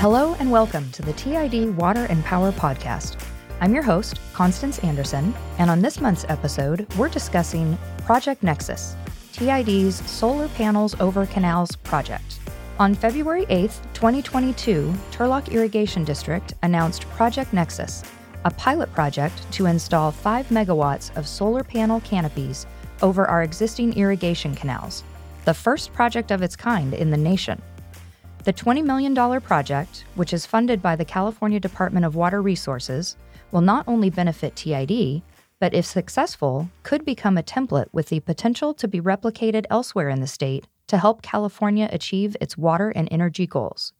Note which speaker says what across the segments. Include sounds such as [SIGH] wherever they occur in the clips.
Speaker 1: Hello and welcome to the TID Water and Power Podcast. I'm your host, Constance Anderson, and on this month's episode, we're discussing Project Nexus, TID's Solar Panels Over Canals project. On February 8, 2022, Turlock Irrigation District announced Project Nexus, a pilot project to install 5 megawatts of solar panel canopies over our existing irrigation canals, the first project of its kind in the nation. The $20 million project, which is funded by the California Department of Water Resources, will not only benefit TID, but if successful, could become a template with the potential to be replicated elsewhere in the state to help California achieve its water and energy goals.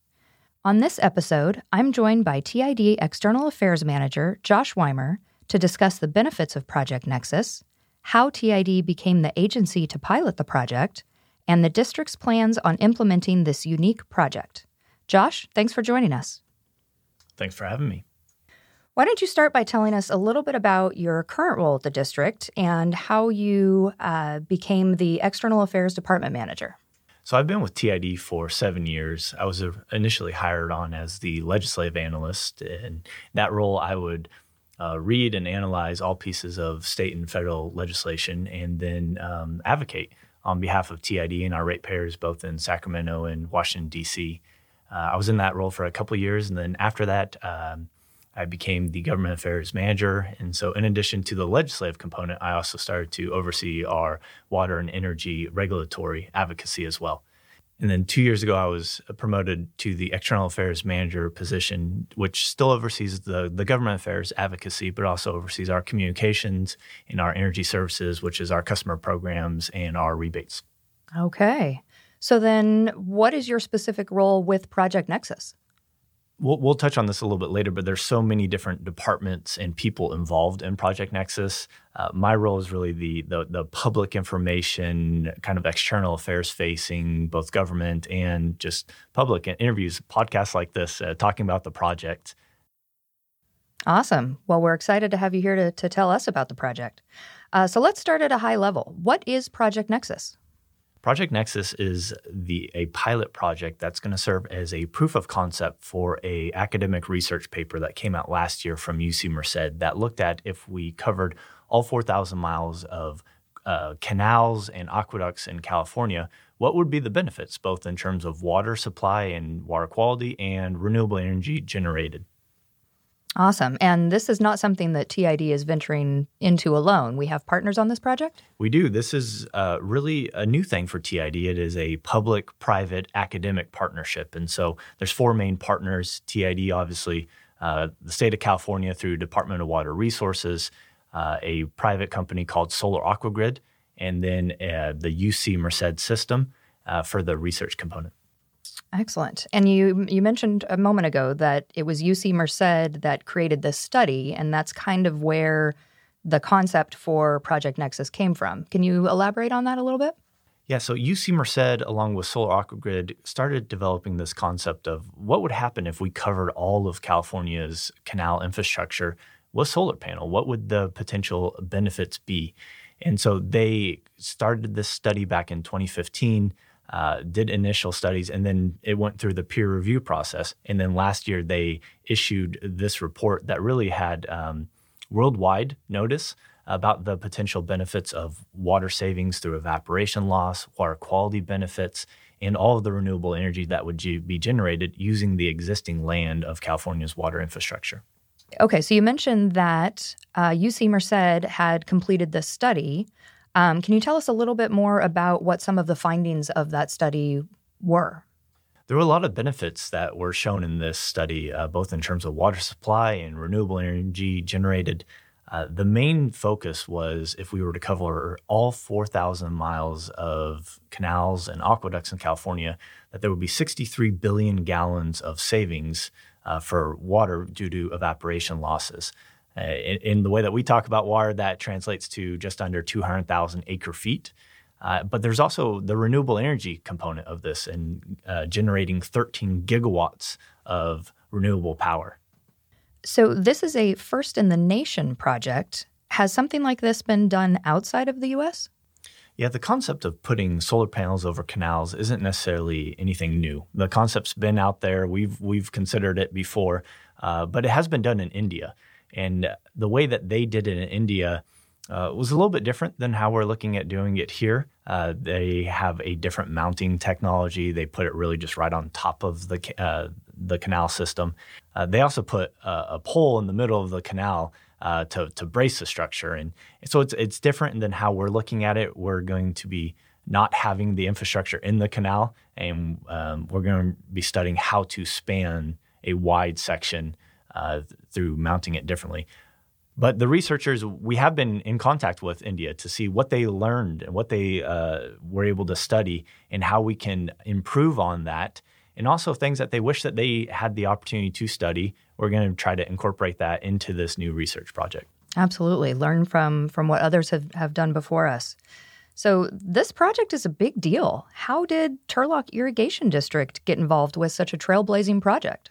Speaker 1: On this episode, I'm joined by TID External Affairs Manager Josh Weimer to discuss the benefits of Project Nexus, how TID became the agency to pilot the project, and the district's plans on implementing this unique project. Josh, thanks for joining us.
Speaker 2: Thanks for having me.
Speaker 1: Why don't you start by telling us a little bit about your current role at the district and how you uh, became the External Affairs Department Manager?
Speaker 2: So, I've been with TID for seven years. I was initially hired on as the legislative analyst. In that role, I would uh, read and analyze all pieces of state and federal legislation and then um, advocate on behalf of TID and our ratepayers, both in Sacramento and Washington, D.C. Uh, I was in that role for a couple years, and then after that, um, I became the government affairs manager. And so, in addition to the legislative component, I also started to oversee our water and energy regulatory advocacy as well. And then two years ago, I was promoted to the external affairs manager position, which still oversees the, the government affairs advocacy, but also oversees our communications and our energy services, which is our customer programs and our rebates.
Speaker 1: Okay. So then, what is your specific role with Project Nexus?
Speaker 2: We'll, we'll touch on this a little bit later, but there's so many different departments and people involved in Project Nexus. Uh, my role is really the, the, the public information, kind of external affairs facing both government and just public and interviews, podcasts like this, uh, talking about the project.
Speaker 1: Awesome. Well, we're excited to have you here to, to tell us about the project. Uh, so let's start at a high level. What is Project Nexus?
Speaker 2: Project Nexus is the a pilot project that's going to serve as a proof of concept for a academic research paper that came out last year from UC Merced that looked at if we covered all 4,000 miles of uh, canals and aqueducts in California, what would be the benefits, both in terms of water supply and water quality and renewable energy generated?
Speaker 1: Awesome. And this is not something that TID is venturing into alone. We have partners on this project?
Speaker 2: We do. This is uh, really a new thing for TID. It is a public private academic partnership. And so there's four main partners TID, obviously, uh, the state of California through Department of Water Resources, uh, a private company called Solar Aquagrid, and then uh, the UC Merced system uh, for the research component.
Speaker 1: Excellent. And you you mentioned a moment ago that it was UC Merced that created this study, and that's kind of where the concept for Project Nexus came from. Can you elaborate on that a little bit?
Speaker 2: Yeah, so UC Merced, along with Solar Aquagrid, started developing this concept of what would happen if we covered all of California's canal infrastructure with solar panel. What would the potential benefits be? And so they started this study back in 2015 uh, did initial studies, and then it went through the peer review process. And then last year, they issued this report that really had um, worldwide notice about the potential benefits of water savings through evaporation loss, water quality benefits, and all of the renewable energy that would be generated using the existing land of California's water infrastructure.
Speaker 1: Okay, so you mentioned that uh, UC Merced had completed this study. Um, can you tell us a little bit more about what some of the findings of that study were?
Speaker 2: There were a lot of benefits that were shown in this study, uh, both in terms of water supply and renewable energy generated. Uh, the main focus was if we were to cover all 4,000 miles of canals and aqueducts in California, that there would be 63 billion gallons of savings uh, for water due to evaporation losses. Uh, in, in, the way that we talk about water, that translates to just under 200,000 acre feet. Uh, but there's also the renewable energy component of this and uh, generating 13 gigawatts of renewable power.
Speaker 1: So, this is a first in the nation project. Has something like this been done outside of the US?
Speaker 2: Yeah, the concept of putting solar panels over canals isn't necessarily anything new. The concept's been out there. We've we've considered it before, uh, but it has been done in India. And the way that they did it in India uh, was a little bit different than how we're looking at doing it here. Uh, they have a different mounting technology. They put it really just right on top of the uh, the canal system. Uh, they also put a, a, pole in the middle of the canal uh, to to brace the structure, and so it's it's different than how we're looking at it. We're going to be not having the infrastructure in the canal, and um, we're going to be studying how to span a wide section uh, through mounting it differently. But the researchers, we have been in contact with India to see what they learned and what they uh, were able to study and how we can improve on that. And also things that they wish that they had the opportunity to study. We're going to try to incorporate that into this new research project.
Speaker 1: Absolutely. Learn from from what others have, have done before us. So this project is a big deal. How did Turlock Irrigation District get involved with such a trailblazing project?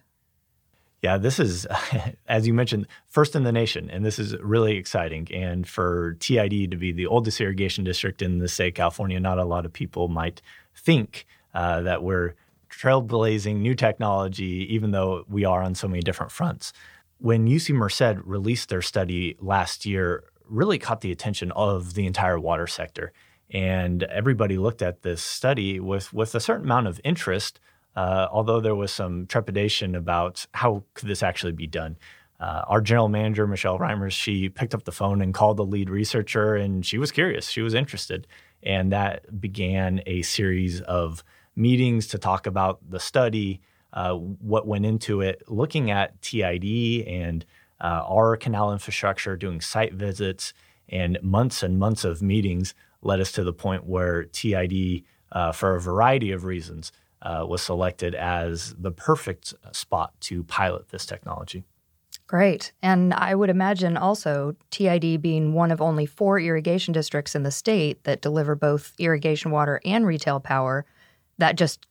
Speaker 2: Yeah, this is, [LAUGHS] as you mentioned, first in the nation, and this is really exciting. And for TID to be the oldest irrigation district in the state of California, not a lot of people might think uh, that we're trailblazing new technology, even though we are on so many different fronts. When UC Merced released their study last year, really caught the attention of the entire water sector. And everybody looked at this study with, with a certain amount of interest uh, although there was some trepidation about how could this actually be done. Uh, our general manager, Michelle Reimers, she picked up the phone and called the lead researcher, and she was curious. She was interested. And that began a series of meetings to talk about the study, uh, what went into it, looking at TID and uh, our canal infrastructure, doing site visits, and months and months of meetings led us to the point where TID, uh, for a variety of reasons, uh, was selected as the perfect spot to pilot this technology.
Speaker 1: Great. And I would imagine also TID being one of only four irrigation districts in the state that deliver both irrigation water and retail power, that just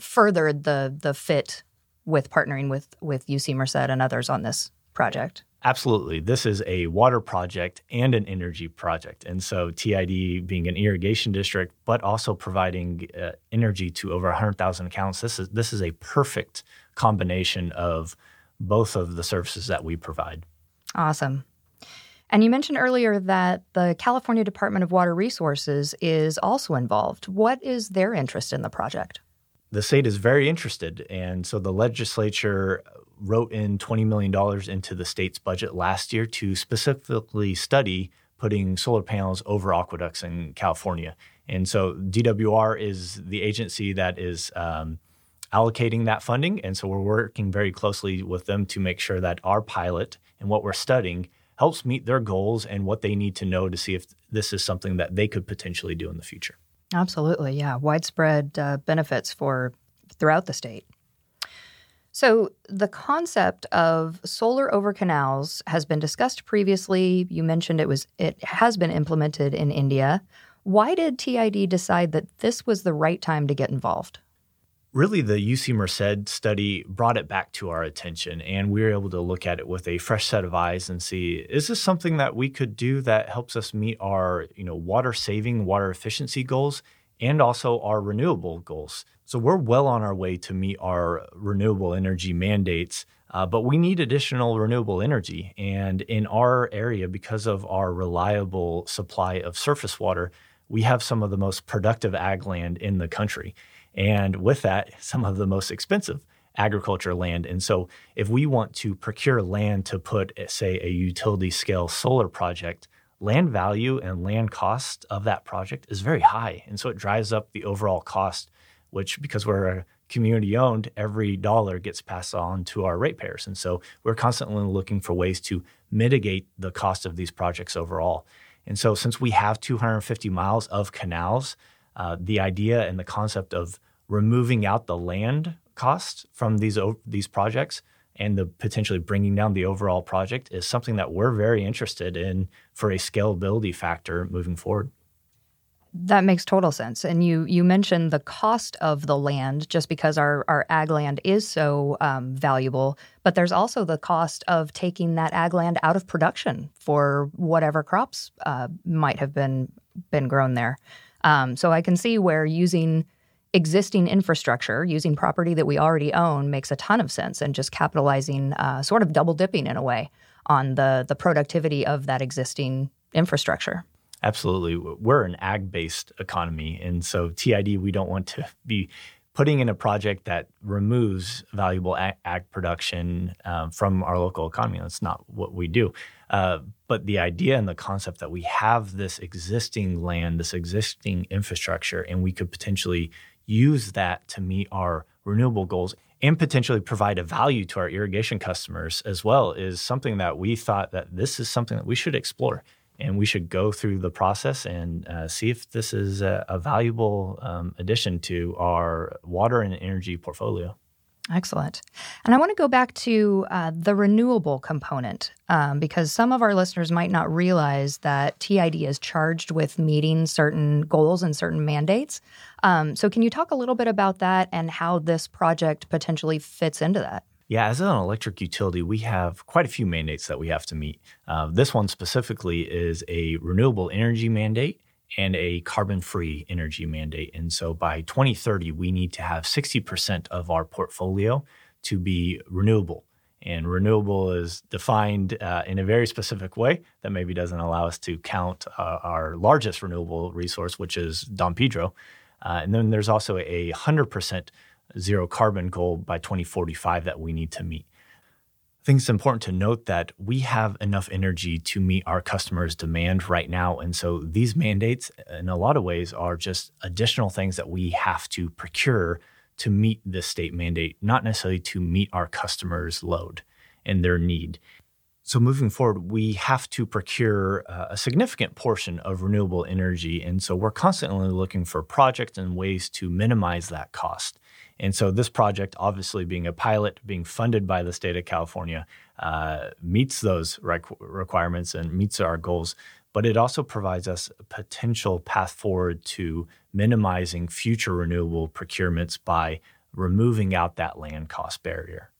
Speaker 1: furthered the the fit with partnering with with UC Merced and others on this project.
Speaker 2: Absolutely. This is a water project and an energy project. And so, TID being an irrigation district, but also providing uh, energy to over 100,000 accounts, this is, this is a perfect combination of both of the services that we provide.
Speaker 1: Awesome. And you mentioned earlier that the California Department of Water Resources is also involved. What is their interest in the project?
Speaker 2: The state is very interested. And so the legislature wrote in $20 million into the state's budget last year to specifically study putting solar panels over aqueducts in California. And so DWR is the agency that is um, allocating that funding. And so we're working very closely with them to make sure that our pilot and what we're studying helps meet their goals and what they need to know to see if this is something that they could potentially do in the future.
Speaker 1: Absolutely. Yeah. Widespread uh, benefits for throughout the state. So, the concept of solar over canals has been discussed previously. You mentioned it was it has been implemented in India. Why did TID decide that this was the right time to get involved?
Speaker 2: Really, the UC Merced study brought it back to our attention, and we were able to look at it with a fresh set of eyes and see is this something that we could do that helps us meet our you know water saving, water efficiency goals, and also our renewable goals. So we're well on our way to meet our renewable energy mandates, uh, but we need additional renewable energy. And in our area, because of our reliable supply of surface water, we have some of the most productive ag land in the country. And with that, some of the most expensive agriculture land. And so, if we want to procure land to put, say, a utility scale solar project, land value and land cost of that project is very high. And so, it drives up the overall cost which because we're a community owned, every dollar gets passed on to our ratepayers. And so we're constantly looking for ways to mitigate the cost of these projects overall. And so since we have 250 miles of canals, uh, the idea and the concept of removing out the land cost from these these projects and the potentially bringing down the overall project is something that we're very interested in for a scalability factor moving forward.
Speaker 1: That makes total sense. And you you mentioned the cost of the land just because our, our ag land is so um, valuable, but there's also the cost of taking that ag land out of production for whatever crops uh, might have been been grown there. Um, so I can see where using existing infrastructure, using property that we already own, makes a ton of sense, and just capitalizing, uh, sort of double dipping in a way on the the productivity of that existing infrastructure.
Speaker 2: Absolutely. We're an ag based economy. And so, TID, we don't want to be putting in a project that removes valuable ag, ag production um, from our local economy. That's not what we do. Uh, but the idea and the concept that we have this existing land, this existing infrastructure, and we could potentially use that to meet our renewable goals and potentially provide a value to our irrigation customers as well is something that we thought that this is something that we should explore and we should go through the process and uh, see if this is a, a valuable um, addition to our water and energy portfolio.
Speaker 1: Excellent. And I want to go back to uh, the renewable component um, because some of our listeners might not realize that TID is charged with meeting certain goals and certain mandates. Um, so, can you talk a little bit about that and how this project potentially fits into that?
Speaker 2: Yeah, as an electric utility, we have quite a few mandates that we have to meet. Uh, this one specifically is a renewable energy mandate and a carbon free energy mandate. And so by 2030, we need to have 60% of our portfolio to be renewable. And renewable is defined uh, in a very specific way that maybe doesn't allow us to count uh, our largest renewable resource, which is Don Pedro. Uh, and then there's also a 100% zero carbon goal by 2045 that we need to meet. I think it's important to note that we have enough energy to meet our customers' demand right now. And so these mandates, in a lot of ways, are just additional things that we have to procure to meet this state mandate, not necessarily to meet our customers' load and their need. So, moving forward, we have to procure uh, a significant portion of renewable energy. And so, we're constantly looking for projects and ways to minimize that cost. And so this project, obviously being a pilot, being funded by the state of California, uh, meets those requ- requirements and meets our goals. But it also provides us a potential path forward to minimizing future renewable procurements by removing out that land cost barrier.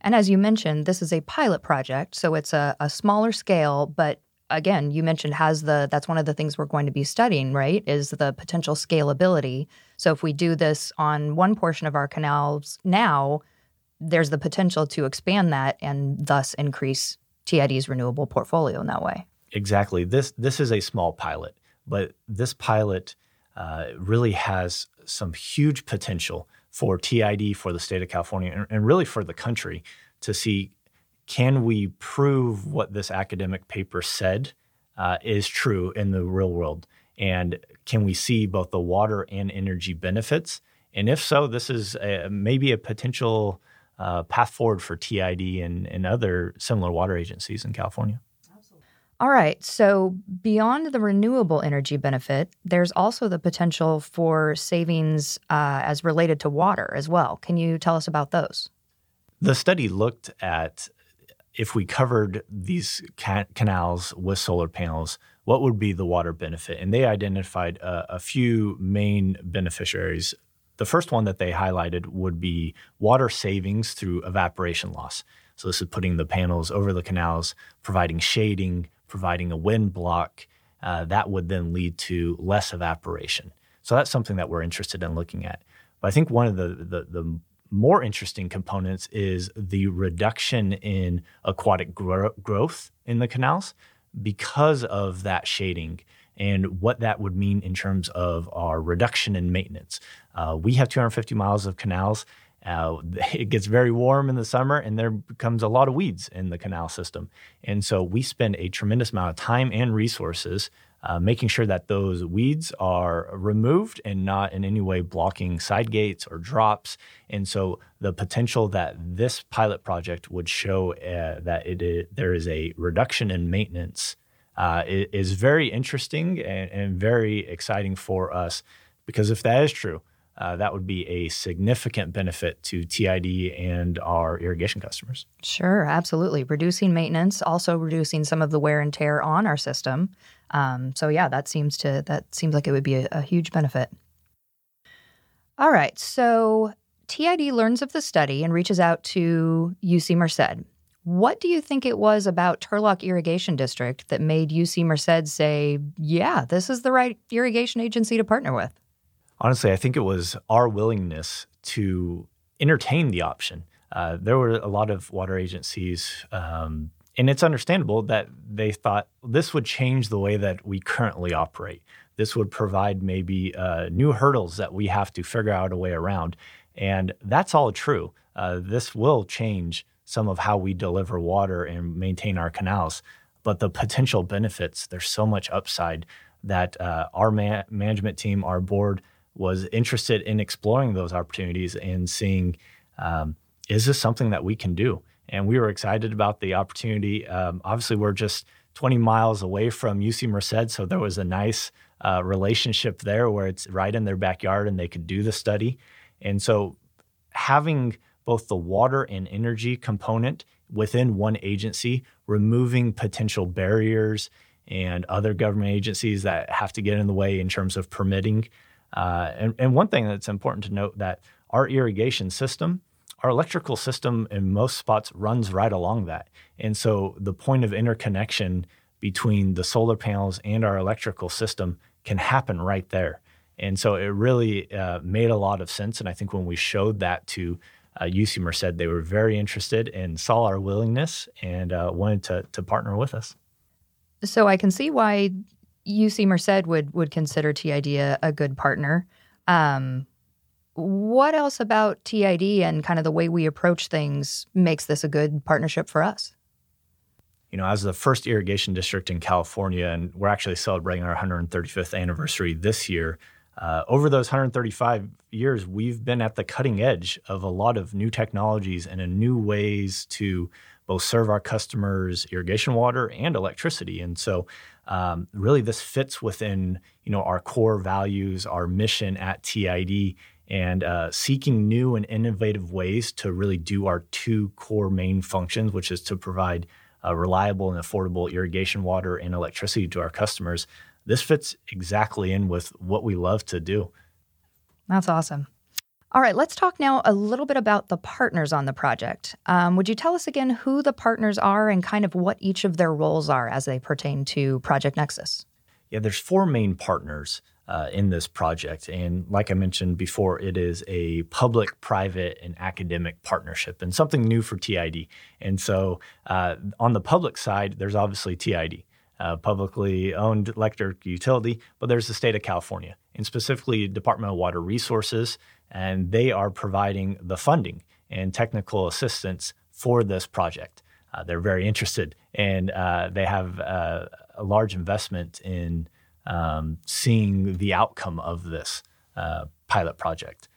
Speaker 1: And as you mentioned, this is a pilot project, so it's a, a smaller scale, but again, you mentioned has the that's one of the things we're going to be studying, right? Is the potential scalability. So if we do this on one portion of our canals now, there's the potential to expand that and thus increase TID's renewable portfolio in that way.
Speaker 2: Exactly. This this is a small pilot, but this pilot uh, really has some huge potential for TID for the state of California and, and really for the country to see can we prove what this academic paper said uh, is true in the real world? And can we see both the water and energy benefits? And if so, this is a, maybe a potential uh, path forward for TID and, and other similar water agencies in California. Absolutely.
Speaker 1: All right. So, beyond the renewable energy benefit, there's also the potential for savings uh, as related to water as well. Can you tell us about those?
Speaker 2: The study looked at if we covered these ca- canals with solar panels, what would be the water benefit? And they identified a few main beneficiaries. The first one that they highlighted would be water savings through evaporation loss. So, this is putting the panels over the canals, providing shading, providing a wind block. Uh, that would then lead to less evaporation. So, that's something that we're interested in looking at. But I think one of the, the, the more interesting components is the reduction in aquatic gro- growth in the canals because of that shading and what that would mean in terms of our reduction in maintenance. Uh, we have 250 miles of canals. Uh, [LAUGHS] it gets very warm in the summer, and there becomes a lot of weeds in the canal system. And so we spend a tremendous amount of time and resources uh, making sure that those weeds are removed and not in any way blocking side gates or drops. And so the potential that this pilot project would show uh, that it is, there is a reduction in maintenance uh, is very interesting and, and, very exciting for us because if that is true, uh, that would be a significant benefit to TID and our irrigation customers.
Speaker 1: Sure, absolutely. Reducing maintenance, also reducing some of the wear and tear on our system. Um, so yeah, that seems to that seems like it would be a, a huge benefit. All right, so TID learns of the study and reaches out to UC Merced. What do you think it was about Turlock Irrigation District that made UC Merced say, yeah, this is the right irrigation agency to partner with?
Speaker 2: Honestly, I think it was our willingness to entertain the option. Uh, there were a lot of water agencies, um, and it's understandable that they thought this would change the way that we currently operate. This would provide maybe uh, new hurdles that we have to figure out a way around. And that's all true. Uh, this will change some of how we deliver water and maintain our canals. But the potential benefits, there's so much upside that uh, our man- management team, our board, was interested in exploring those opportunities and seeing um, is this something that we can do? And we were excited about the opportunity. Um, obviously, we're just 20 miles away from UC Merced, so there was a nice uh, relationship there where it's right in their backyard and they could do the study. And so having both the water and energy component within one agency, removing potential barriers and other government agencies that have to get in the way in terms of permitting. Uh, and, and one thing that's important to note that our irrigation system, our electrical system in most spots runs right along that. And so the point of interconnection between the solar panels and our electrical system can happen right there. And so it really uh, made a lot of sense. And I think when we showed that to uh, UC Merced, they were very interested and saw our willingness and uh, wanted to, to partner with us.
Speaker 1: So I can see why UC Merced would would consider TID a, a good partner. Um, what else about TID and kind of the way we approach things makes this a good partnership for us?
Speaker 2: You know, as the first irrigation district in California, and we're actually celebrating our 135th anniversary this year. Uh, over those 135 years, we've been at the cutting edge of a lot of new technologies and new ways to both serve our customers irrigation water and electricity. And so, um, really, this fits within you know our core values, our mission at TID, and uh, seeking new and innovative ways to really do our two core main functions, which is to provide uh, reliable and affordable irrigation water and electricity to our customers this fits exactly in with what we love to do.
Speaker 1: That's awesome. All right, let's talk now a little bit about the partners on the project. Um, would you tell us again who the partners are and kind of what each of their roles are as they pertain to Project Nexus?
Speaker 2: Yeah, there's four main partners uh, in this project. And like I mentioned before, it is a public, private, and academic partnership and something new for TID. And so uh, on the public side, there's obviously TID uh, publicly owned electric utility, but there's the state of California, and specifically Department of Water Resources, and they are providing the funding and technical assistance for this project. Uh, they're very interested, and uh, they have uh, a large investment in um, seeing the outcome of this uh, pilot project.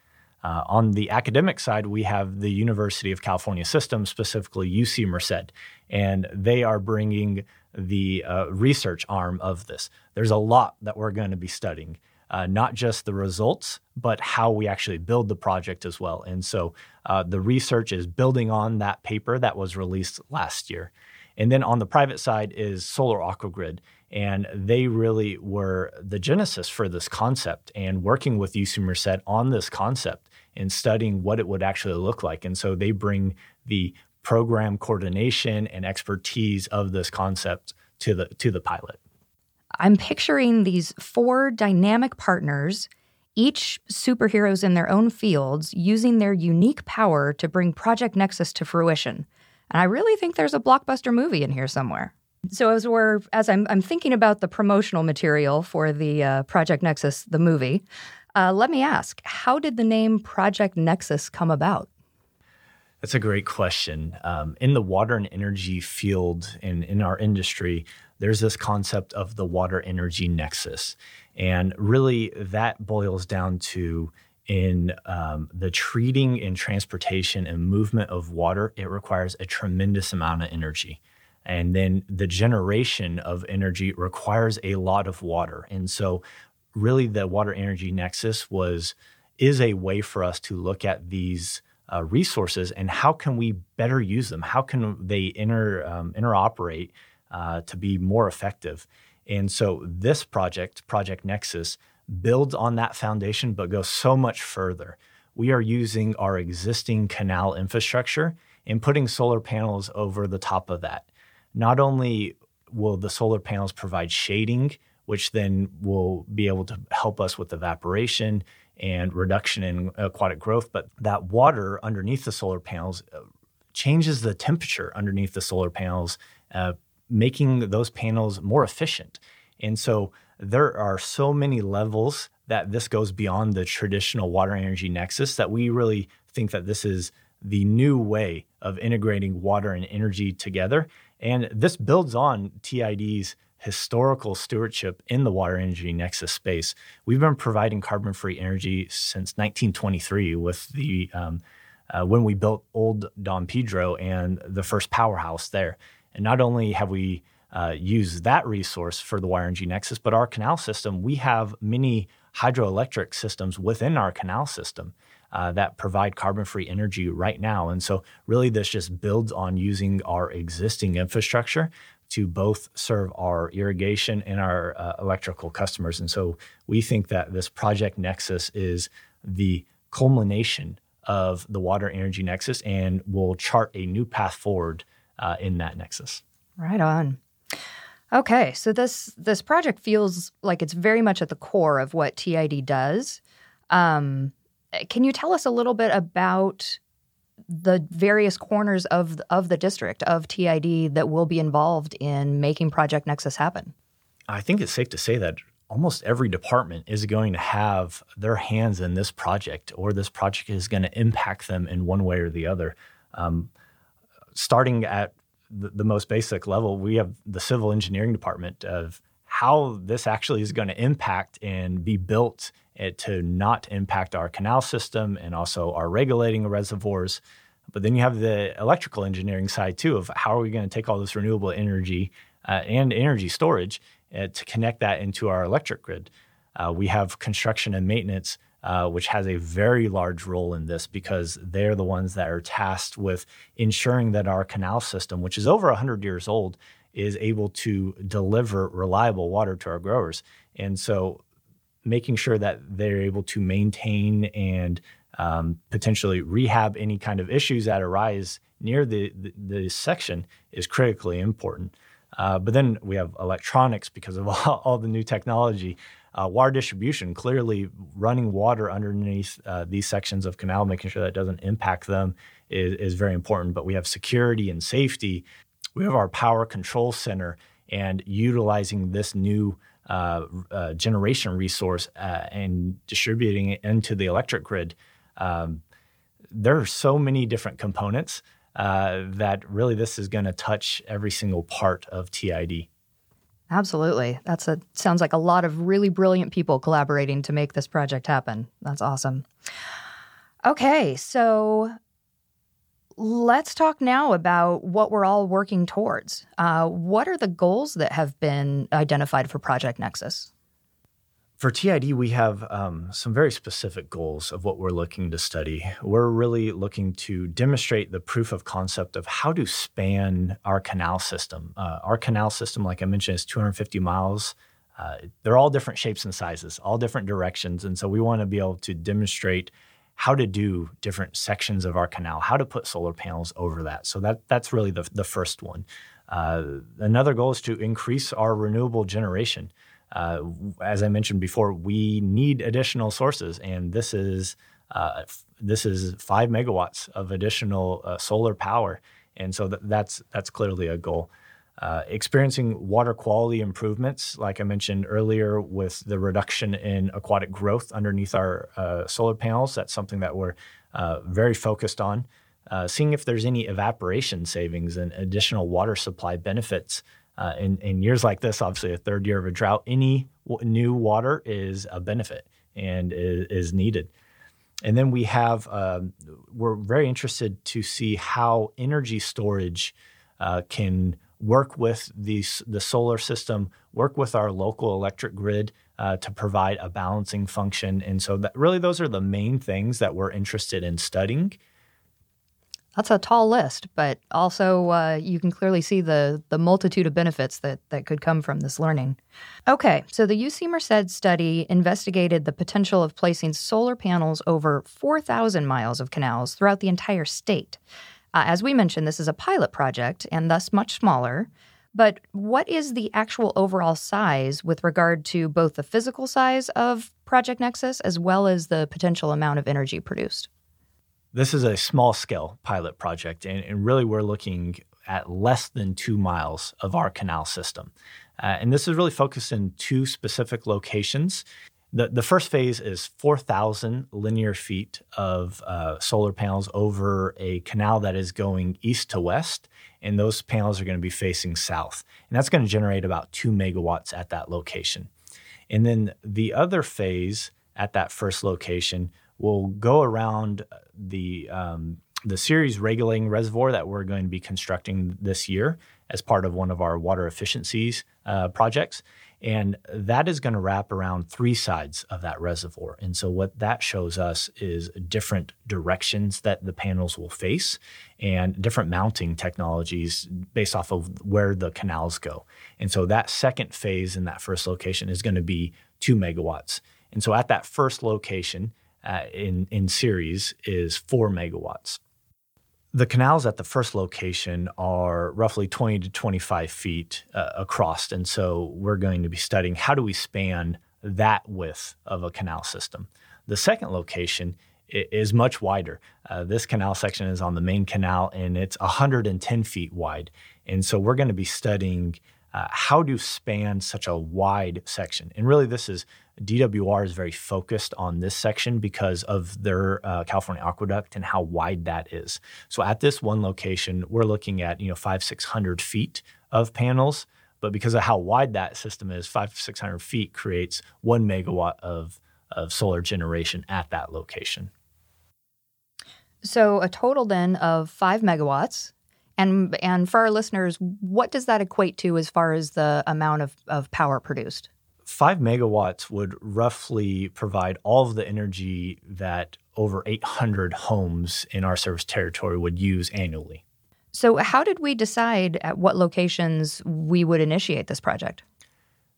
Speaker 2: Uh, on the academic side, we have the University of California System, specifically UC Merced, and they are bringing the uh, research arm of this. There's a lot that we're going to be studying, uh, not just the results, but how we actually build the project as well. And so uh, the research is building on that paper that was released last year. And then on the private side is Solar Aquagrid. And they really were the genesis for this concept and working with UC Merced on this concept and studying what it would actually look like. And so they bring the program coordination and expertise of this concept to the to the pilot.
Speaker 1: I'm picturing these four dynamic partners, each superheroes in their own fields, using their unique power to bring Project Nexus to fruition. And I really think there's a blockbuster movie in here somewhere. So as we're as I'm, I'm thinking about the promotional material for the uh, Project Nexus, the movie, uh, let me ask: How did the name Project Nexus come about?
Speaker 2: That's a great question. Um, in the water and energy field and in our industry, there's this concept of the water energy nexus. And really, that boils down to in um, the treating and transportation and movement of water, it requires a tremendous amount of energy. And then the generation of energy requires a lot of water. And so, really, the water energy nexus was is a way for us to look at these uh, resources and how can we better use them? How can they inter um, interoperate uh, to be more effective? And so this project, Project Nexus, builds on that foundation, but goes so much further. We are using our existing canal infrastructure and putting solar panels over the top of that. Not only will the solar panels provide shading, which then will be able to help us with evaporation and reduction in aquatic growth, but that water underneath the solar panels uh, changes the temperature underneath the solar panels, uh, making those panels more efficient. And so there are so many levels that this goes beyond the traditional water energy nexus that we really think that this is the new way of integrating water and energy together. And this builds on TID's historical stewardship in the water energy nexus space. We've been providing carbon free energy since 1923 with the um, uh, when we built Old Don Pedro and the first powerhouse there. And not only have we uh, used that resource for the water energy nexus, but our canal system, we have many hydroelectric systems within our canal system. Uh, that provide carbon free energy right now. And so, really, this just builds on using our existing infrastructure to both serve our irrigation and our uh, electrical customers. And so, we think that this Project Nexus is the culmination of the water energy nexus and will chart a new path forward uh, in that nexus.
Speaker 1: Right on. Okay, so this this project feels like it's very much at the core of what TID does. Um, can you tell us a little bit about the various corners of of the district of TID that will be involved in making Project Nexus happen?
Speaker 2: I think it's safe to say that almost every department is going to have their hands in this project, or this project is going to impact them in one way or the other. Um, starting at the, the, most basic level, we have the civil engineering department of how this actually is going to impact and be built it to not impact our canal system and also our regulating reservoirs. But then you have the electrical engineering side too of how are we going to take all this renewable energy uh, and energy storage uh, to connect that into our electric grid. Uh, we have construction and maintenance, uh, which has a very large role in this because they're the ones that are tasked with ensuring that our canal system, which is over 100 years old, is able to deliver reliable water to our growers. And so making sure that they're able to maintain and um, potentially rehab any kind of issues that arise near the, the, the section is critically important. Uh, but then we have electronics because of [LAUGHS] all, all the new technology. Uh, water distribution, clearly running water underneath uh, these sections of canal, making sure that doesn't impact them is, is very important. But we have security and safety. We have our power control center and utilizing this new uh, uh, generation resource uh, and distributing it into the electric grid. Um, there are so many different components uh, that really this is going to touch every single part of TID.
Speaker 1: Absolutely. That's a sounds like a lot of really brilliant people collaborating to make this project happen. That's awesome. Okay, so Let's talk now about what we're all working towards. Uh, what are the goals that have been identified for Project Nexus?
Speaker 2: For TID, we have um, some very specific goals of what we're looking to study. We're really looking to demonstrate the proof of concept of how to span our canal system. Uh, our canal system, like I mentioned, is 250 miles. Uh, they're all different shapes and sizes, all different directions. And so we want to be able to demonstrate how to do different sections of our canal, how to put solar panels over that. So that that's really the, the first one. Uh, another goal is to increase our renewable generation. Uh, as I mentioned before, we need additional sources, and this is uh, this is five megawatts of additional uh, solar power, and so th- that's that's clearly a goal. Uh, experiencing water quality improvements, like I mentioned earlier, with the reduction in aquatic growth underneath our uh, solar panels. That's something that we're uh, very focused on. Uh, seeing if there's any evaporation savings and additional water supply benefits. Uh, in, in, years like this, obviously, a third year of a drought, any w- new water is a benefit and is, is needed. And then we have, um, we're very interested to see how energy storage can work with the, the solar system, work with our local electric grid uh, to provide a balancing function. And so, that, really, those are the main things that we're interested in studying.
Speaker 1: That's a tall list, but also uh, you can clearly see the the multitude of benefits that that could come from this learning. Okay, so the UC Merced study investigated the potential of placing solar panels over 4,000 miles of canals throughout the entire state. Uh, as we mentioned, this is a pilot project and thus much smaller. But what is the actual overall size with regard to both the physical size of Project Nexus as well as the potential amount of energy produced?
Speaker 2: This is a small scale pilot project, and, and really we're looking at less than two miles of our canal system. Uh, and this is really focused in two specific locations. The, the first phase is 4,000 linear feet of uh, solar panels over a canal that is going east to west, and those panels are going to be facing south. And that's going to generate about two megawatts at that location. And then the other phase at that first location will go around the um, the Ceres regulating reservoir that we're going to be constructing this year as part of one of our water efficiencies uh, projects. And that is going to wrap around three sides of that reservoir. And so, what that shows us is different directions that the panels will face and different mounting technologies based off of where the canals go. And so, that second phase in that first location is going to be two megawatts. And so, at that first location, uh, in, in Ceres is four megawatts. The canals at the first location are roughly 20 to 25 feet uh, across. And so we're going to be studying how do we span that width of a canal system. The second location is much wider. Uh, this canal section is on the main canal and it's 110 feet wide. And so we're going to be studying uh, how to span such a wide section. And really, this is DWR is very focused on this section because of their uh, California aqueduct and how wide that is. So at this one location, we're looking at you know five six hundred feet of panels, but because of how wide that system is, five six hundred feet creates one megawatt of of solar generation at that location.
Speaker 1: So a total then of five megawatts. And and for our listeners, what does that equate to as far as the amount of, of power produced?
Speaker 2: Five megawatts would roughly provide all of the energy that over 800 homes in our service territory would use annually.
Speaker 1: So, how did we decide at what locations we would initiate this project?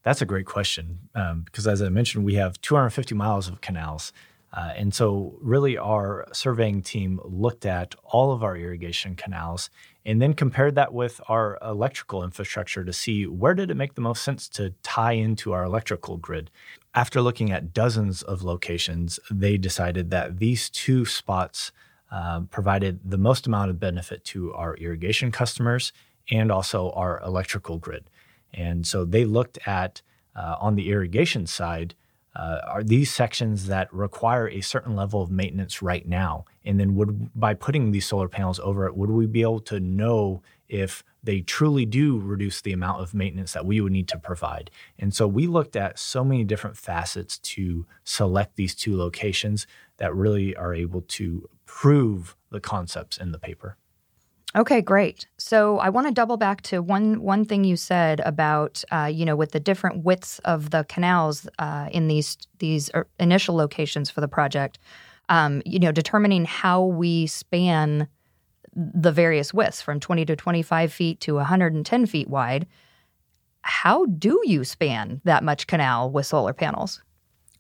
Speaker 2: That's a great question um, because, as I mentioned, we have 250 miles of canals. Uh, and so, really, our surveying team looked at all of our irrigation canals and then compared that with our electrical infrastructure to see where did it make the most sense to tie into our electrical grid. After looking at dozens of locations, they decided that these two spots uh, provided the most amount of benefit to our irrigation customers and also our electrical grid. And so they looked at uh, on the irrigation side uh, are these sections that require a certain level of maintenance right now? And then would by putting these solar panels over it, would we be able to know if they truly do reduce the amount of maintenance that we would need to provide? And so we looked at so many different facets to select these two locations that really are able to prove the concepts in the paper.
Speaker 1: Okay, great. So I want to double back to one one thing you said about uh, you know with the different widths of the canals uh, in these these er, initial locations for the project. Um, you know, determining how we span the various widths from 20 to 25 feet to 110 feet wide. How do you span that much canal with solar panels?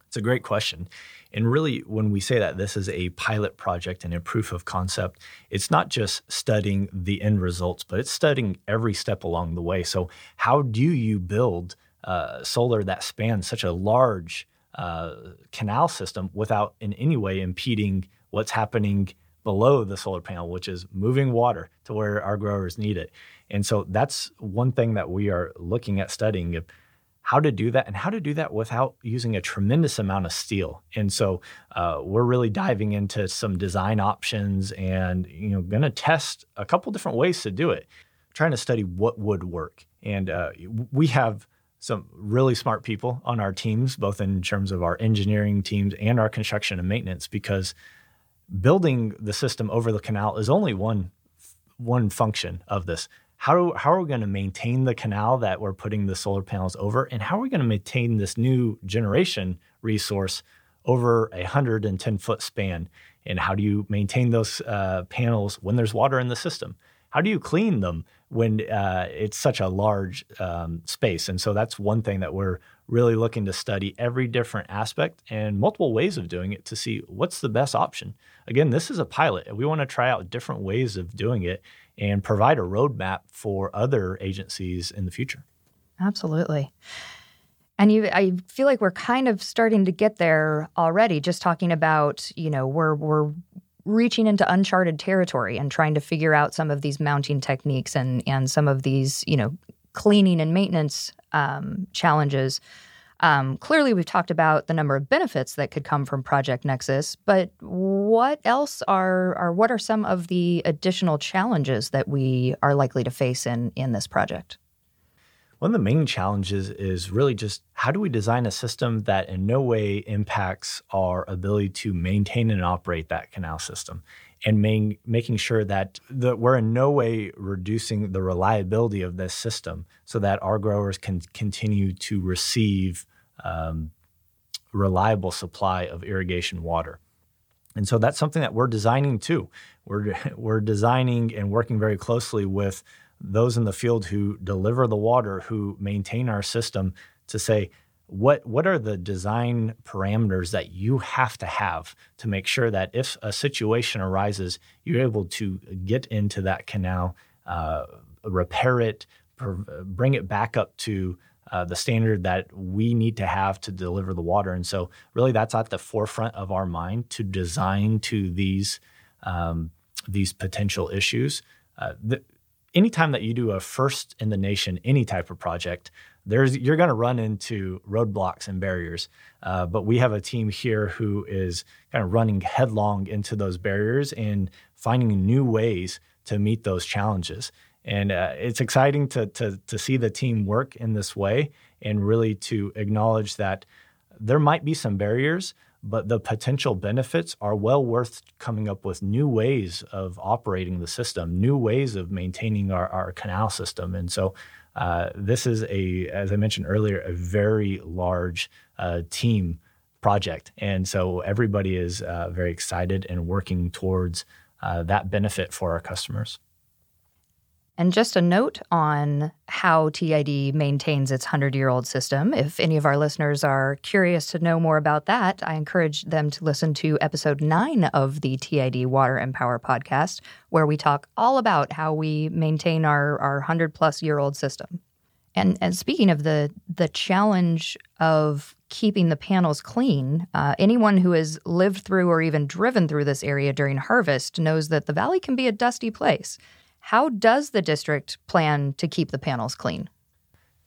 Speaker 2: It's a great question. And really, when we say that this is a pilot project and a proof of concept, it's not just studying the end results, but it's studying every step along the way. So, how do you build uh, solar that spans such a large uh, canal system without in any way impeding what's happening below the solar panel, which is moving water to where our growers need it? And so, that's one thing that we are looking at studying how to do that and how to do that without using a tremendous amount of steel. And so uh, we're really diving into some design options and you know going to test a couple different ways to do it, trying to study what would work. And uh, we have some really smart people on our teams, both in terms of our engineering teams and our construction and maintenance, because building the system over the canal is only one one function of this how, how are we going to maintain the canal that we're putting the solar panels over? And how are we going to maintain this new generation resource over a 110 foot span. And how do you maintain those uh, panels when there's water in the system? How do you clean them when uh, it's such a large um, space? And so that's one thing that we're really looking to study every different aspect and multiple ways of doing it to see what's the best option. Again, this is a pilot. We want to try out different ways of doing it and provide a roadmap for other agencies in the future.
Speaker 1: Absolutely. And you, I feel like we're kind of starting to get there already. Just talking about, you know, we're we're reaching into uncharted territory and trying to figure out some of these mounting techniques and and some of these, you know, cleaning and maintenance um, challenges. Um, clearly, we've talked about the number of benefits that could come from Project Nexus, but what else are, are what are some of the additional challenges that we are likely to face in in this project?
Speaker 2: One of the main challenges is really just how do we design a system that in no way impacts our ability to maintain and operate that canal system and main, making sure that the, we're in no way reducing the reliability of this system so that our growers can continue to receive um, reliable supply of irrigation water. And so that's something that we're designing too. We're, [LAUGHS] we're designing and working very closely with those in the field who deliver the water, who maintain our system, to say, what, what are the design parameters that you have to have to make sure that if a situation arises, you're able to get into that canal, uh, repair it, bring it back up to uh, the standard that we need to have to deliver the water. And so, really, that's at the forefront of our mind to design to these um, these potential issues. Uh, the, anytime that you do a first in the nation any type of project there's you're going to run into roadblocks and barriers uh, but we have a team here who is kind of running headlong into those barriers and finding new ways to meet those challenges and uh, it's exciting to, to, to see the team work in this way and really to acknowledge that there might be some barriers but the potential benefits are well worth coming up with new ways of operating the system, new ways of maintaining our, our canal system. And so uh, this is a, as I mentioned earlier, a very large uh, team project. And so everybody is uh, very excited and working towards uh, that benefit for our customers.
Speaker 1: And just a note on how TID maintains its 100 year old system. If any of our listeners are curious to know more about that, I encourage them to listen to episode nine of the TID Water and Power podcast, where we talk all about how we maintain our, our 100 plus year old system. And, and speaking of the, the challenge of keeping the panels clean, uh, anyone who has lived through or even driven through this area during harvest knows that the valley can be a dusty place. How does the district plan to keep the panels clean?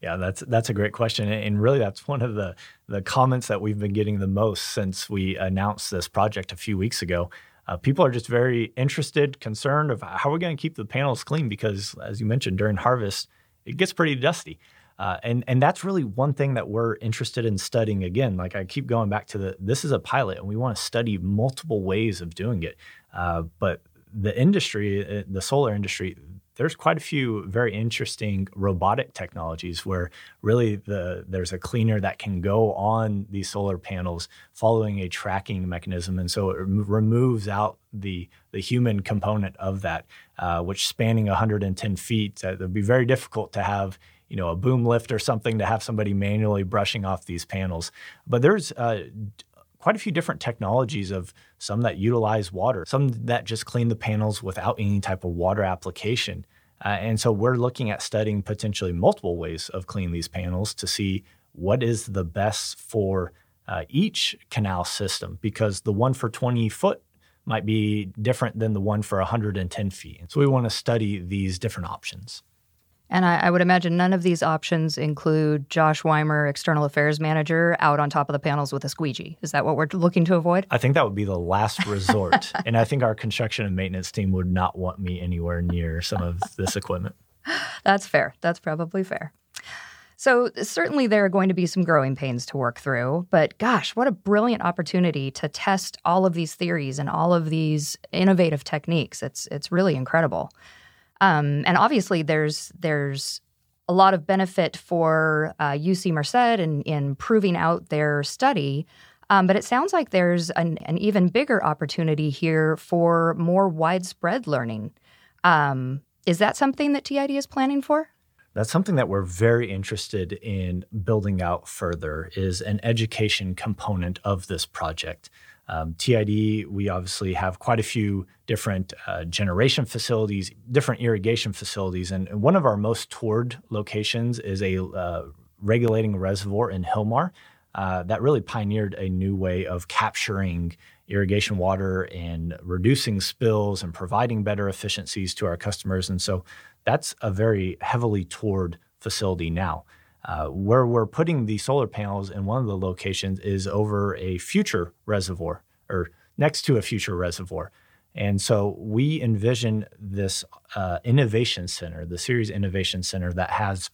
Speaker 2: Yeah, that's that's a great question, and really that's one of the the comments that we've been getting the most since we announced this project a few weeks ago. Uh, people are just very interested, concerned of how we're going to keep the panels clean because, as you mentioned, during harvest it gets pretty dusty, uh, and and that's really one thing that we're interested in studying. Again, like I keep going back to the this is a pilot, and we want to study multiple ways of doing it. Uh, but the industry, uh, the solar industry, there's quite a few very interesting robotic technologies where really the there's a cleaner that can go on these solar panels following a tracking mechanism, and so it removes out the the human component of that, uh, which spanning 110 feet, uh, it would be very difficult to have you know a boom lift or something to have somebody manually brushing off these panels. But there's uh, quite a few different technologies of some that utilize water, some that just clean the panels without any type of water application. Uh, and so we're looking at studying potentially multiple ways of cleaning these panels to see what is the best for uh, each canal system because the one for 20 foot might be different than the one for 110 feet. So we want to study these different options.
Speaker 1: And I, I, would imagine none of these options include Josh Weimer, external affairs manager, out on top of the panels with a squeegee. Is that what we're looking to avoid?
Speaker 2: I think that would be the last resort. [LAUGHS] and I think our construction and maintenance team would not want me anywhere near some of this equipment. [LAUGHS]
Speaker 1: That's fair. That's probably fair. So, certainly there are going to be some growing pains to work through, but gosh, what a brilliant opportunity to test all of these theories and all of these innovative techniques. It's, it's really incredible. Um, and obviously, there's there's a lot of benefit for uh, UC Merced in, in proving out their study. Um, but it sounds like there's an, an, even bigger opportunity here for more widespread learning. Um, is that something that TID is planning for?
Speaker 2: That's something that we're very interested in building out further is an education component of this project. Um, TID, we obviously have quite a few different uh, generation facilities, different irrigation facilities, and one of our most toured locations is a uh, regulating reservoir in Hilmar uh, that really pioneered a new way of capturing irrigation water and reducing spills and providing better efficiencies to our customers. And so that's a very heavily toured facility now. Uh, where we're putting the solar panels in one of the locations is over a future reservoir or next to a future reservoir. And so we envision this uh, innovation center, the Ceres Innovation Center, that has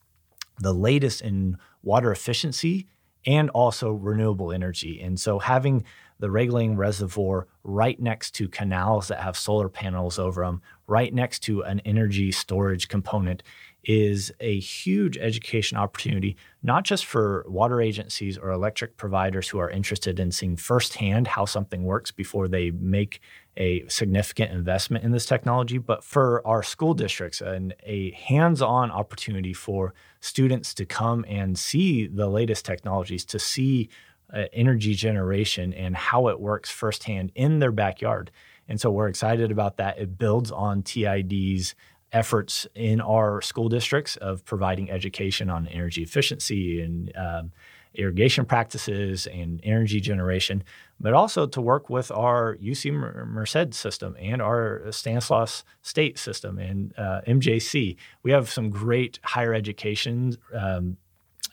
Speaker 2: the latest in water efficiency and also renewable energy. And so having the regulating reservoir right next to canals that have solar panels over them, right next to an energy storage component, is a huge education opportunity, not just for water agencies or electric providers who are interested in seeing firsthand how something works before they make a significant investment in this technology, but for our school districts and a hands on opportunity for students to come and see the latest technologies, to see uh, energy generation and how it works firsthand in their backyard. And so we're excited about that. It builds on TID's efforts in our school districts of providing education on energy efficiency and um, irrigation practices and energy generation, but also to work with our UC Merced system and our Stanislaus State system and uh, MJC. We have some great higher education um,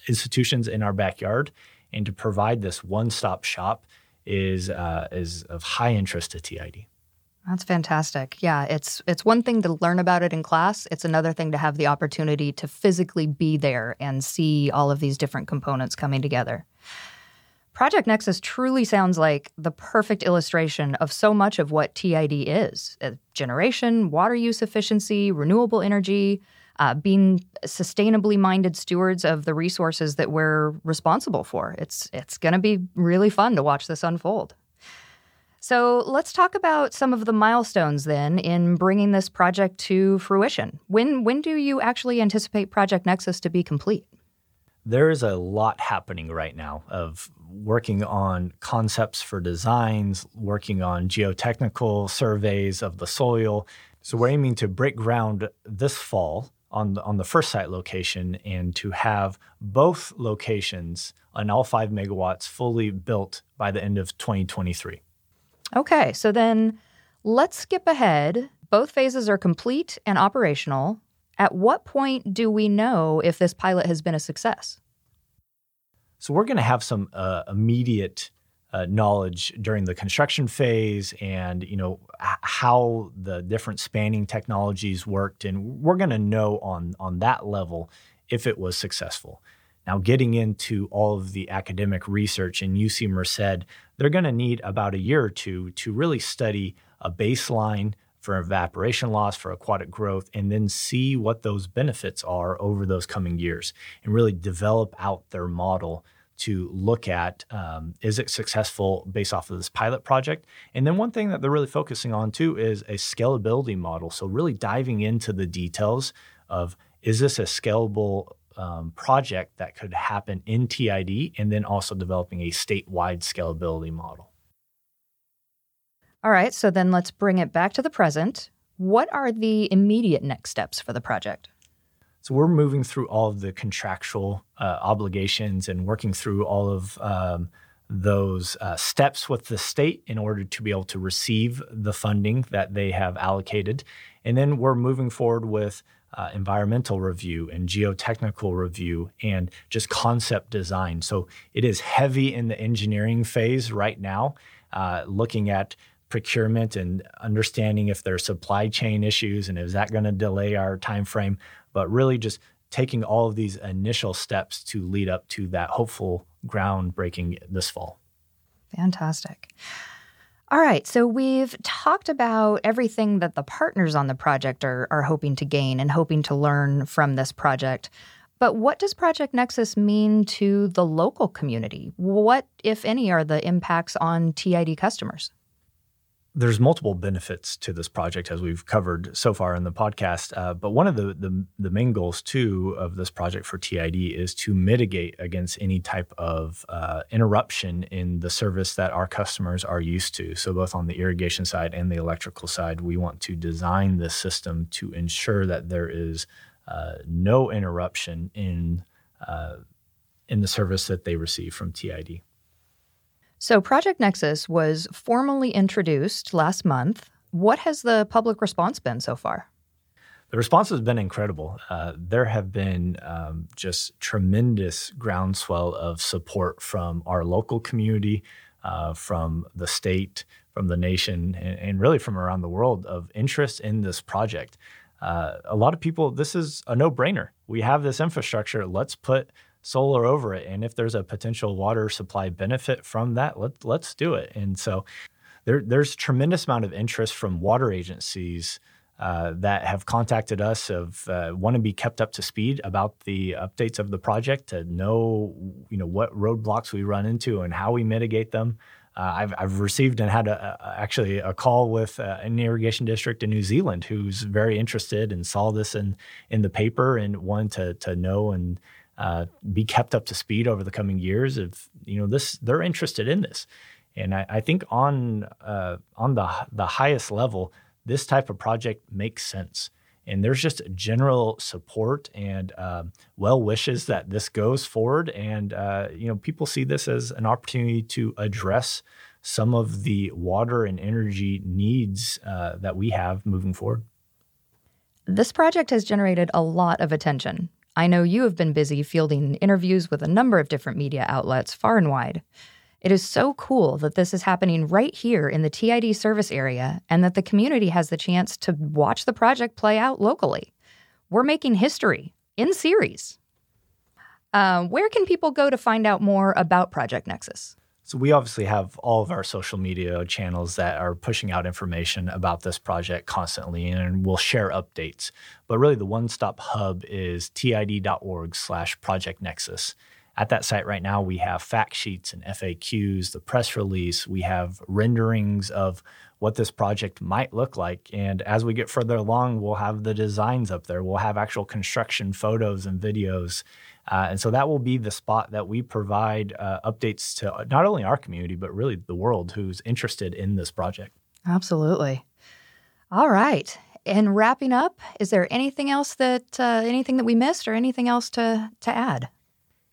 Speaker 2: institutions in our backyard, and to provide this one-stop shop is uh, is of high interest to TID.
Speaker 1: That's fantastic. Yeah, it's it's one thing to learn about it in class. It's another thing to have the opportunity to physically be there and see all of these different components coming together. Project Nexus truly sounds like the perfect illustration of so much of what TID is uh, generation, water use efficiency, renewable energy, uh, being sustainably minded stewards of the resources that we're responsible for. It's, it's going to be really fun to watch this unfold. So let's talk about some of the milestones then in bringing this project to fruition. When, when do you actually anticipate Project Nexus to be complete?
Speaker 2: There is a lot happening right now of working on concepts for designs, working on geotechnical surveys of the soil. So we're aiming to break ground this fall on the, on the first site location and to have both locations on all five megawatts fully built by the end of 2023.
Speaker 1: Okay, so then let's skip ahead. Both phases are complete and operational. At what point do we know if this pilot has been a success?
Speaker 2: So we're going to have some uh, immediate uh, knowledge during the construction phase and you know h- how the different spanning technologies worked and we're going to know on on that level if it was successful now getting into all of the academic research in UC Merced they're going to need about a year or two to really study a baseline for evaporation loss, for aquatic growth, and then see what those benefits are over those coming years and really develop out their model to look at um, is it successful based off of this pilot project? And then one thing that they're really focusing on too is a scalability model. So really diving into the details of is this a scalable um, project that could happen in TID and then also developing a statewide scalability model.
Speaker 1: All right, so then let's bring it back to the present. What are the immediate next steps for the project?
Speaker 2: So we're moving through all of the contractual uh, obligations and working through all of um, those uh, steps with the state in order to be able to receive the funding that they have allocated. And then we're moving forward with uh, environmental review and geotechnical review and just concept design. So it is heavy in the engineering phase right now, uh, looking at procurement and understanding if there are supply chain issues and is that going to delay our time frame. But really just taking all of these initial steps to lead up to that hopeful groundbreaking this fall.
Speaker 1: Fantastic. All right, so we've talked about everything that the partners on the project are, are hoping to gain and hoping to learn from this project. But what does Project Nexus mean to the local community? What, if any, are the impacts on TID customers?
Speaker 2: There's multiple benefits to this project as we've covered so far in the podcast. Uh, but one of the, the, the main goals too of this project for TID is to mitigate against any type of uh, interruption in the service that our customers are used to. So both on the irrigation side and the electrical side, we want to design this system to ensure that there is uh, no interruption in uh, in the service that they receive from TID.
Speaker 1: So, Project Nexus was formally introduced last month. What has the public response been so far?
Speaker 2: The response has been incredible. Uh, there have been um, just tremendous groundswell of support from our local community, uh, from the state, from the nation, and, and, really from around the world of interest in this project. Uh, a lot of people, this is a no brainer. We have this infrastructure. Let's put solar over it. And if there's a potential water supply benefit from that, let, let's do it. And so there, there's tremendous amount of interest from water agencies uh, that have contacted us of uh, want to be kept up to speed about the updates of the project to know you know what roadblocks we run into and how we mitigate them. Uh, I've, I've received and had a, a, actually a call with uh, an irrigation district in New Zealand who's very interested and saw this in in the paper and wanted to to know and uh, be kept up to speed over the coming years. If you know this, they're interested in this, and I, I think on uh, on the the highest level, this type of project makes sense. And there's just general support and uh, well wishes that this goes forward. And uh, you know, people see this as an opportunity to address some of the water and energy needs uh, that we have moving forward.
Speaker 1: This project has generated a lot of attention. I know you have been busy fielding interviews with a number of different media outlets far and wide. It is so cool that this is happening right here in the TID service area and that the community has the chance to watch the project play out locally. We're making history in Ceres. Uh, where can people go to find out more about Project Nexus?
Speaker 2: So we obviously have all of our social media channels that are pushing out information about this project constantly, and we'll share updates. But really, the one-stop hub is tid.org/slash Project Nexus. At that site right now, we have fact sheets and FAQs, the press release. We have renderings of what this project might look like. And as we get further along, we'll have the designs up there. We'll have actual construction photos and videos. Uh, and so that will be the spot that we provide uh, updates to not only our community, but really the world who's interested in this project.
Speaker 1: Absolutely. All right. And wrapping up, is there anything else that uh, anything that we missed, or anything else to to add?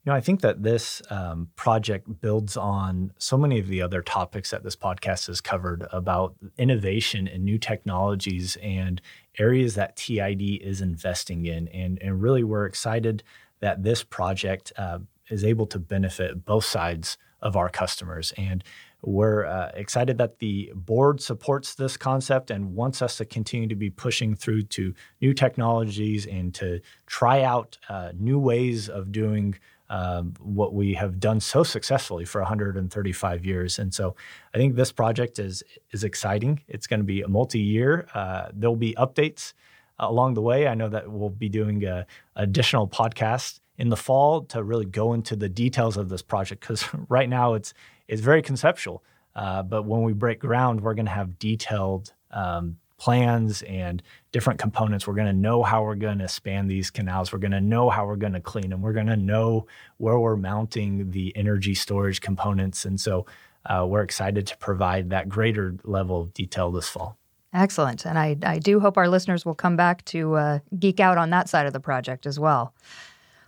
Speaker 2: You know, I think that this um, project builds on so many of the other topics that this podcast has covered about innovation and new technologies and areas that TID is investing in. And, and really, we're excited that this project uh, is able to benefit both sides of our customers. And we're uh, excited that the board supports this concept and wants us to continue to be pushing through to new technologies and to try out uh, new ways of doing um, what we have done so successfully for 135 years. And so I think this project is is exciting. It's going to be a multi-year. Uh, there'll be updates along the way. I know that we'll be doing a, additional podcast in the fall to really go into the details of this project because [LAUGHS] right now it's it's very conceptual. Uh, but when we break ground, we're going to have detailed um, plans and different components. We're going to know how we're going to span these canals. We're going to know how we're going to clean them. We're going to know where we're mounting the energy storage components. And so uh, we're excited to provide that greater level of detail this fall.
Speaker 1: Excellent. And I, I do hope our listeners will come back to uh, geek out on that side of the project as well.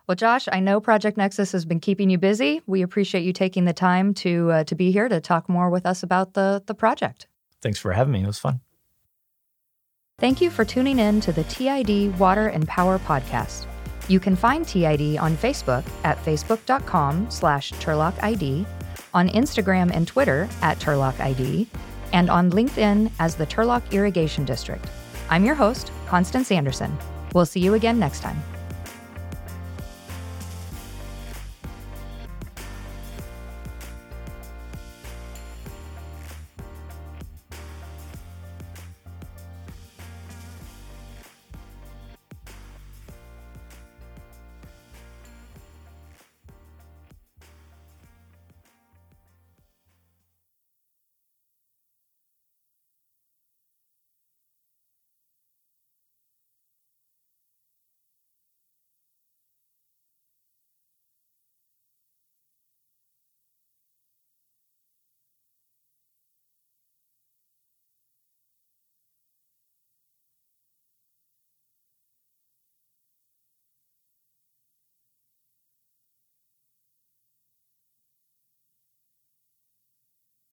Speaker 1: Well, Josh, I know Project Nexus has been keeping you busy. We appreciate you taking the time to uh, to be here to talk more with us about the the project.
Speaker 2: Thanks for having me. It was fun.
Speaker 1: Thank you for tuning in to the TID Water and Power podcast. You can find TID on Facebook at facebook.com slash turlockid, on Instagram and Twitter at turlockid, and on LinkedIn as the Turlock Irrigation District. I'm your host, Constance Anderson. We'll see you again next time.